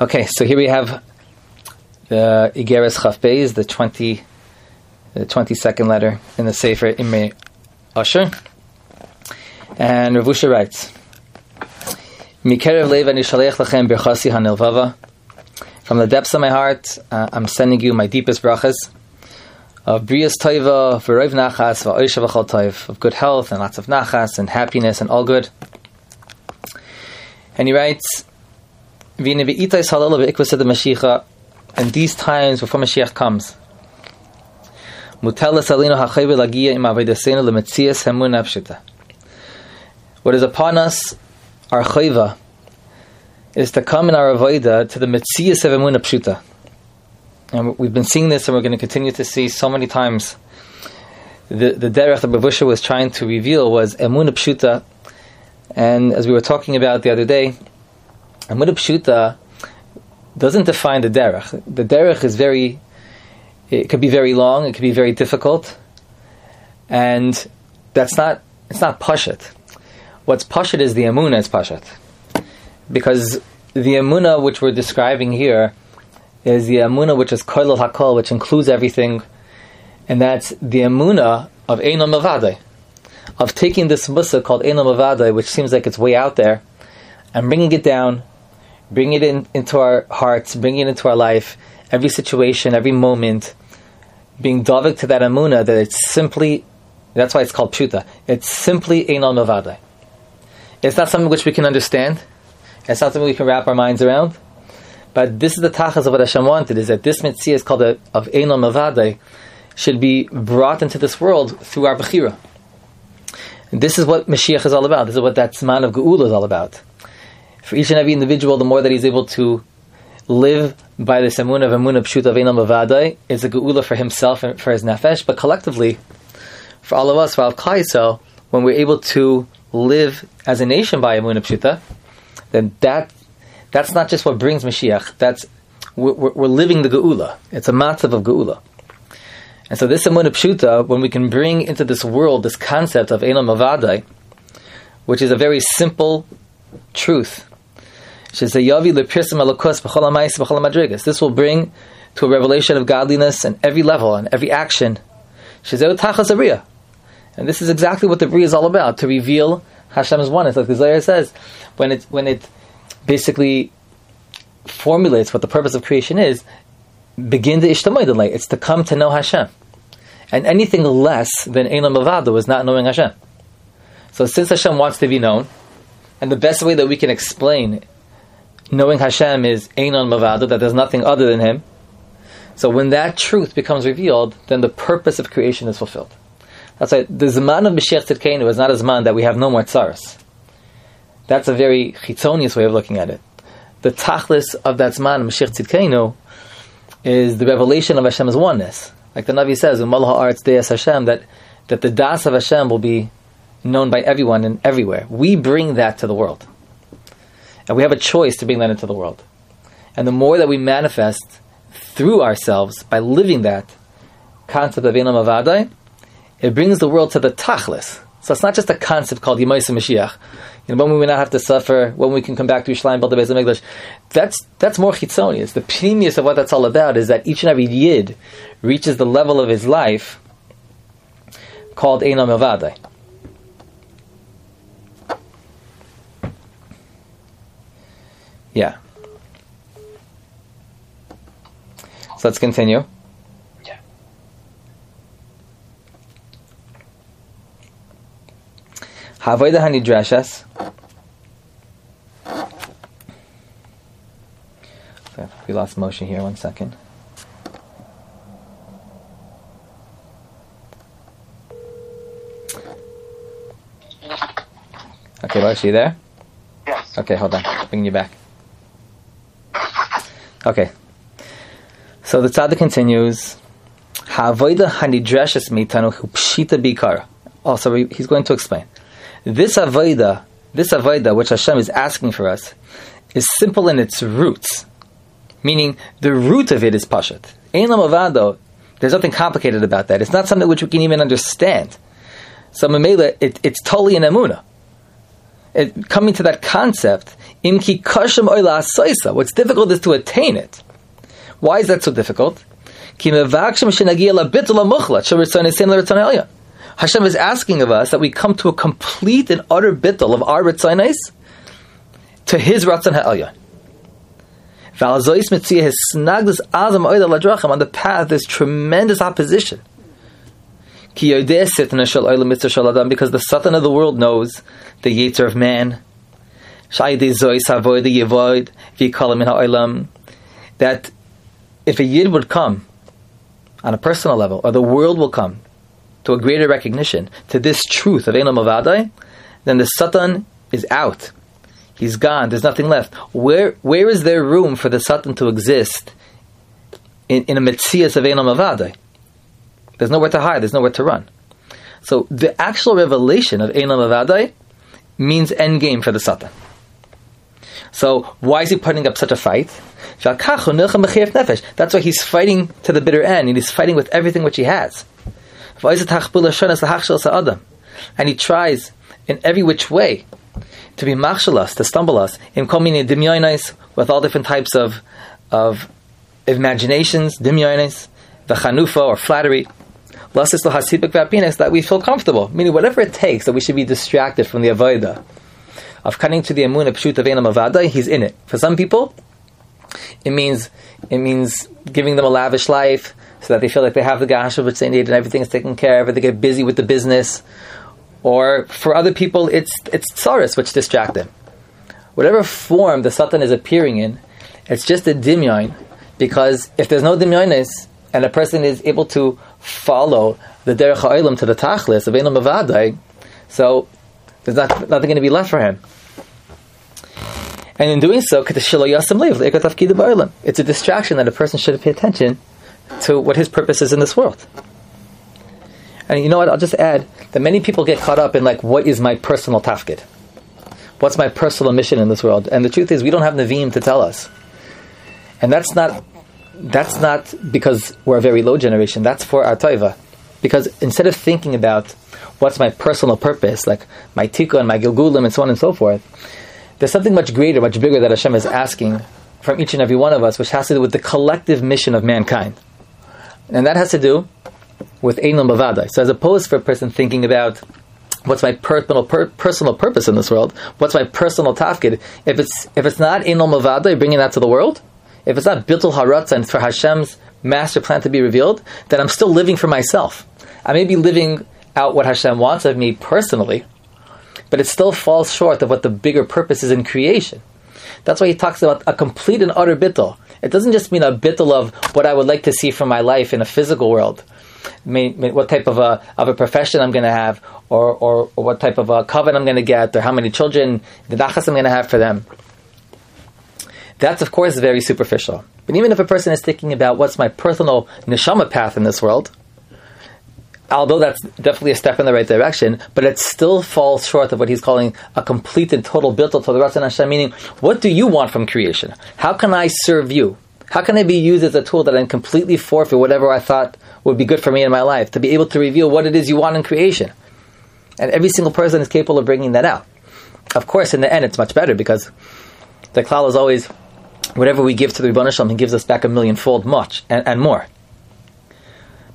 Okay, so here we have the Igeres Chaf Beis, the twenty, the twenty-second letter in the Sefer Imre Usher, and Ravusha writes, "Mikerev lev ani shalech lachem birchasi hanilvava." From the depths of my heart, uh, I'm sending you my deepest brachas of brias toiva, v'roiv nachas, v'oishav toiv, of good health and lots of nachas and happiness and all good. And he writes, And these times before Mashiach comes. What is upon us, our chayva, is to come in our avodah to the metzias of emunah pshuta. And we've been seeing this, and we're going to continue to see so many times. The the derech that Bavusha was trying to reveal was emunah pshuta, and as we were talking about the other day, emunah pshuta doesn't define the derech. The derech is very, it could be very long, it could be very difficult, and that's not it's not pashat. What's pashat is the emunah is pashat because the emuna which we're describing here is the emuna which is koilal hakol, which includes everything, and that's the emuna of Einom Mavadai, of taking this musa called Einom Mavadai, which seems like it's way out there, and bringing it down, bringing it in, into our hearts, bring it into our life, every situation, every moment, being davik to that emuna that it's simply, that's why it's called pshuta, it's simply Einom Mavadai. It's not something which we can understand. It's not something we can wrap our minds around. But this is the tachas of what Hashem wanted, is that this mitzvah is called a, of Einom Mavadai, should be brought into this world through our Bechira. This is what Mashiach is all about. This is what that Zman of Geula is all about. For each and every individual, the more that he's able to live by the Emunah of Emunah of Einom Mavadai, it's a Geula for himself and for his Nefesh, but collectively, for all of us, for Al Kaisel, when we're able to live as a nation by Emunah Pshuta, then that that's not just what brings Mashiach. That's we're, we're living the Geula. It's a matzav of Geula. And so this Emunah Pshuta, when we can bring into this world this concept of Einom Mavadai, which is a very simple truth, this will bring to a revelation of godliness in every level and every action. And this is exactly what the Bria is all about, to reveal Hashem's oneness. Like the Zohar says, when it, when it basically formulates what the purpose of creation is, begin the ishtamoy It's to come to know Hashem. And anything less than Eilam Mavada is not knowing Hashem. So since Hashem wants to be known, and the best way that we can explain knowing Hashem is Einon Mavado, that there's nothing other than Him. So when that truth becomes revealed, then the purpose of creation is fulfilled. That's why the Zman of Mashiach Tzidkenu is not a Zman that we have no more tzaras. That's a very chitzonius way of looking at it. The tachlis of that Zman, Mashiach Tzidkenu, is the revelation of Hashem's oneness. Like the Navi says, in Umal Ha'aretz Deis Hashem, that, that the Das of Hashem will be known by everyone and everywhere. We bring that to the world. And we have a choice to bring that into the world. And the more that we manifest through ourselves by living that concept of Enam Avadai, it brings the world to the tachlis. So it's not just a concept called Yemaisa Mashiach. You know, when we will not have to suffer, when we can come back to Yerushalayim, build the Beis English. That's that's more chitzonius. The previous of what that's all about is that each and every yid reaches the level of his life called Einam Avadai. Yeah. So let's continue. Yeah. Havoida Hanidrashas. We lost motion here. One second. Okay, Lois, you there? Yes. Okay, hold on. Bringing you back. Okay. So the tzaddik continues. Havoida hanidreshes mitanu pshita bikara. Also, he's going to explain. This avoida, this avoida, which Hashem is asking for us, is simple in its roots. Meaning, the root of it is pashat. Einam avado, there's nothing complicated about that. It's not something which we can even understand. So, Mamela, it, it's totally an emuna. It, coming to that concept Imki kashim oila asaisa. What's difficult is to attain it. Why is that so difficult? Hashem is asking of us that we come to a complete and utter bittul of our ritzanis to His ratzon ha'elyon. On the path, there's tremendous opposition. Because the Satan of the world knows the Yetzer of man. That if a Yid would come on a personal level, or the world will come to a greater recognition to this truth of Elam Avadai, then the Satan is out. He's gone. There's nothing left. Where where is there room for the Satan to exist in, in a Metzias of Elam Avadai? There's nowhere to hide. There's nowhere to run. So the actual revelation of Elam Avadai means end game for the Satan. So why is he putting up such a fight? That's why he's fighting to the bitter end, and he's fighting with everything which he has. And he tries in every which way to be machshalas, to stumble us, in komini dimyonis, with all different types of of imaginations, dimyonis, the chanufa or flattery. That we feel comfortable, meaning whatever it takes that we should be distracted from the avodah of cutting to the amun of pshut he's in it. For some people, it means it means giving them a lavish life so that they feel like they have the gash of which they need and everything is taken care of, they get busy with the business or for other people, it's it's tsaris which distract them. Whatever form the satan is appearing in, it's just a dimyon, because if there's no dimyonis and a person is able to follow the derech ha'ilam to the tachlis of elam so there's not, nothing going to be left for him. And in doing so, it's a distraction that a person should pay attention to what his purpose is in this world. And you know what? I'll just add that many people get caught up in like, what is my personal tafkid? What's my personal mission in this world? And the truth is, we don't have Nevi'im to tell us. And that's not that's not because we're a very low generation. That's for our toiva. Because instead of thinking about what's my personal purpose, like my tikkun, my gilgulim, and so on and so forth, there's something much greater, much bigger that Hashem is asking from each and every one of us, which has to do with the collective mission of mankind. And that has to do with Einam Bavadai. So as opposed for a person thinking about what's my personal per, personal purpose in this world, what's my personal tafkid, if it's if it's not Einam Bavadai, bringing that to the world, if it's not Bittul Haratza and for Hashem's master plan to be revealed, then I'm still living for myself. I may be living out what Hashem wants of me personally, but it still falls short of what the bigger purpose is in creation. That's why he talks about a complete and utter bittul. It doesn't just mean a bittul of what I would like to see for my life in a physical world, what type of a of a profession I'm going to have, or, or, or what type of a covenant I'm going to get, or how many children the dachas I'm going to have for them. That's of course very superficial. But even if a person is thinking about what's my personal neshama path in this world, although that's definitely a step in the right direction, but it still falls short of what he's calling a complete and total built to the Ratzon Hashem, meaning, what do you want from creation? How can I serve you? How can I be used as a tool that I completely forfeit whatever I thought would be good for me in my life, to be able to reveal what it is you want in creation. And every single person is capable of bringing that out. Of course, in the end, it's much better because the klal is always whatever we give to the Rebbeinu Shalom, he gives us back a millionfold much and, and more.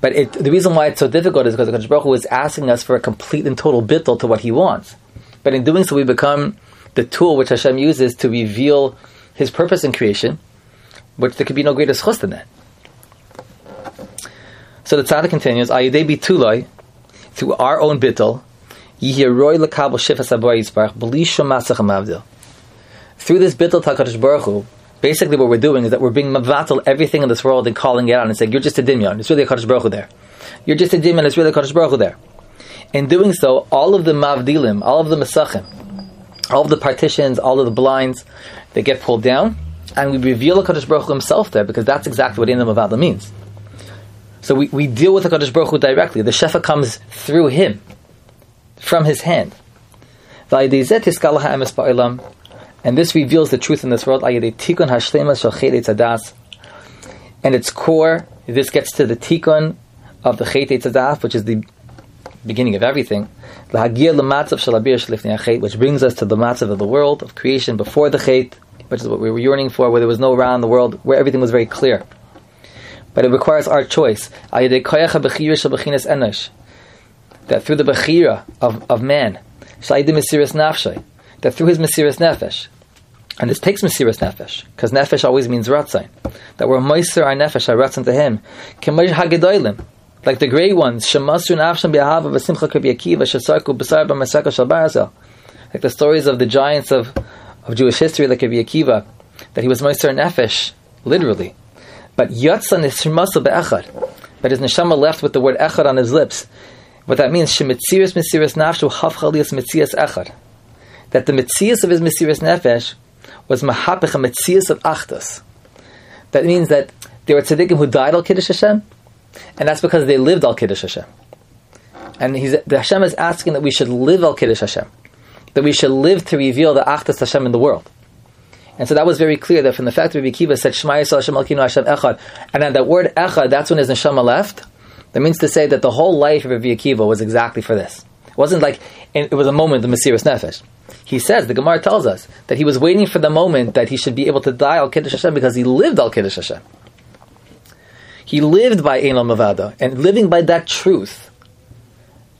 But it, the reason why it's so difficult is because the Baruch Hu is asking us for a complete and total bittul to what He wants. But in doing so, we become the tool which Hashem uses to reveal His purpose in creation, which there could be no greater schus than that. So the tzaddik continues, Ayidei bituloi, through our own bittul, yihiroi lekabel shifas abayis b'li shum masach Through this bittul takadish baruch Hu, basically what we're doing is that we're being mavatal everything in this world and calling it out and saying, you're just a dimyon, it's really a Kadosh Baruch there. You're just a dimyon, it's really a Kadosh Baruch there. In doing so, all of the mavdilim, all of the mesachim, all of the partitions, all of the blinds, they get pulled down, and we reveal a Kadosh Baruch himself there, because that's exactly what Inam Avada means. So we, we deal with the Kadosh Baruch Hu directly. The Shefa comes through him, from his hand. And this reveals the truth in this world. And its core, this gets to the tikkun of the Chet Tzadas, which is the beginning of everything, which brings us to the matzav of the world, of creation before the chait, which is what we were yearning for, where there was no Ra in the world, where everything was very clear. But it requires our choice. That through the bechira of, of man, that through his mesiris nefesh, and this takes Mesiras Nefesh, because Nefesh always means Ratzain. That we're Meiser our Nefesh, our Ratzin to him. Like the great ones, Like the stories of the giants of, of Jewish history, like Rabbi Akiva, that he was Meiser Nefesh, literally. But Yatzan is Shemasa Be'echad. But his neshama left with the word Echad on his lips. What that means, Shemitziris Mesiras Nafshu Havchalias Mitzias Echad. That the Mitzias of his Mesiras Nefesh was mahapich a metzias of achtas. That means that there were tzaddikim who died al kiddush Hashem, and that's because they lived al kiddush Hashem. And he's, the Hashem is asking that we should live al kiddush Hashem, that we should live to reveal the achtas Hashem in the world. And so that was very clear that from the fact that Rabbi Kiva said Shema Yisrael Hashem Alkinu Hashem Echad, and then that word Echad, that's when his neshama left. That means to say that the whole life of Rabbi Akiva was exactly for this. It wasn't like and it was a moment of Mesiris Nefesh. He says, the Gemara tells us, that he was waiting for the moment that he should be able to die al Kiddush Hashem because he lived al Kiddush Hashem. He lived by Ein Mavada, and living by that truth,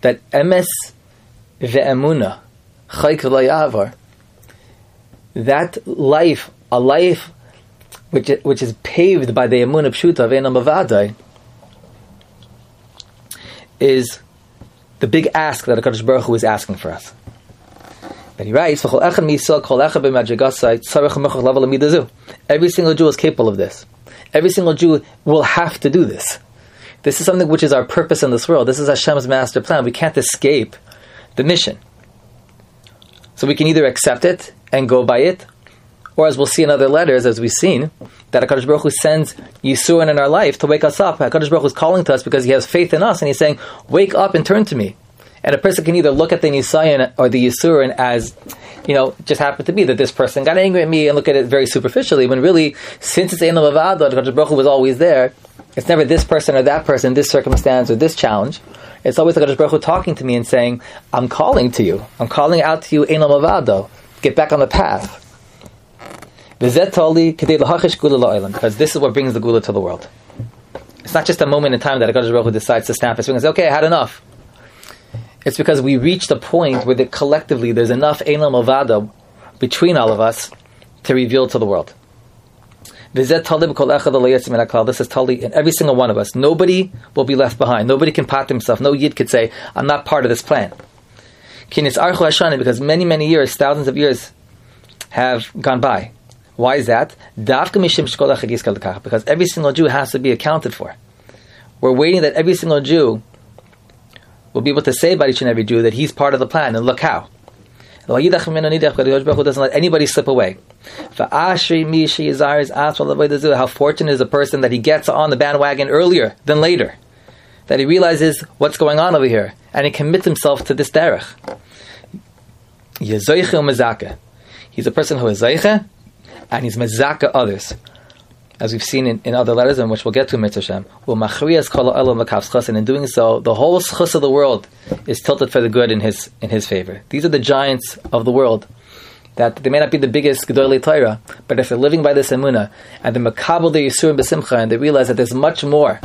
that emes ve'emuna, chayk that life, a life which, which is paved by the emuna pshuta of Ein Mavada, is the big ask that HaKadosh Baruch Hu is asking for us. And he writes, Every single Jew is capable of this. Every single Jew will have to do this. This is something which is our purpose in this world. This is Hashem's master plan. We can't escape the mission. So we can either accept it and go by it, or as we'll see in other letters, as we've seen, that HaKadosh Baruch Hu sends Yisurin in our life to wake us up. HaKadosh Baruch Hu is calling to us because He has faith in us, and He's saying, Wake up and turn to me. And a person can either look at the Nisayan or the Yisurin as, you know, just happened to be that this person got angry at me and look at it very superficially, when really, since it's in Ein Lavada, the Baruch Hu was always there, it's never this person or that person, this circumstance or this challenge. It's always the Kadosh Baruch Hu talking to me and saying, I'm calling to you. I'm calling out to you, Ein. Get back on the path. Because this is what brings the Geula to the world. It's not just a moment in time that a Baruch Hu decides to snap his fingers okay, I had enough. It's because we reached a point where the, collectively there's enough Eilam Avada between all of us to reveal to the world. This is Tali in every single one of us. Nobody will be left behind. Nobody can pat himself. No Yid could say, I'm not part of this plan. Because many, many years, thousands of years have gone by. Why is that? Because every single Jew has to be accounted for. We're waiting that every single Jew will be able to say about each and every Jew that he's part of the plan, and look how. doesn't let anybody slip away. How fortunate is a person that he gets on the bandwagon earlier than later. That he realizes what's going on over here, and he commits himself to this derech. He's a person who is zeiche, and he's mezaka others as we've seen in, in other letters, and which we'll get to in Mitzvah will machrias kol and in doing so, the whole schus of the world is tilted for the good in his in his favor. These are the giants of the world. That they may not be the biggest gedolei Torah, but if they're living by this emuna and the makabel the yisurim besimcha, and they realize that there's much more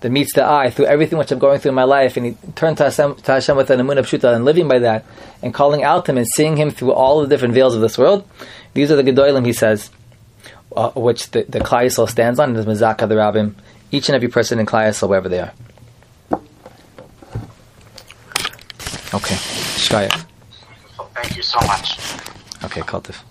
that meets the eye through everything which I'm going through in my life, and he turned to Hashem, to Hashem with an emuna pshuta and living by that, and calling out to him and seeing him through all the different veils of this world. These are the gedolim, he says uh, which the, the Klai stands on, is Mizaka the Rabbim, each and every person in Klai wherever they are. Okay. Shkaya. Thank you so much. Okay, Kultiv.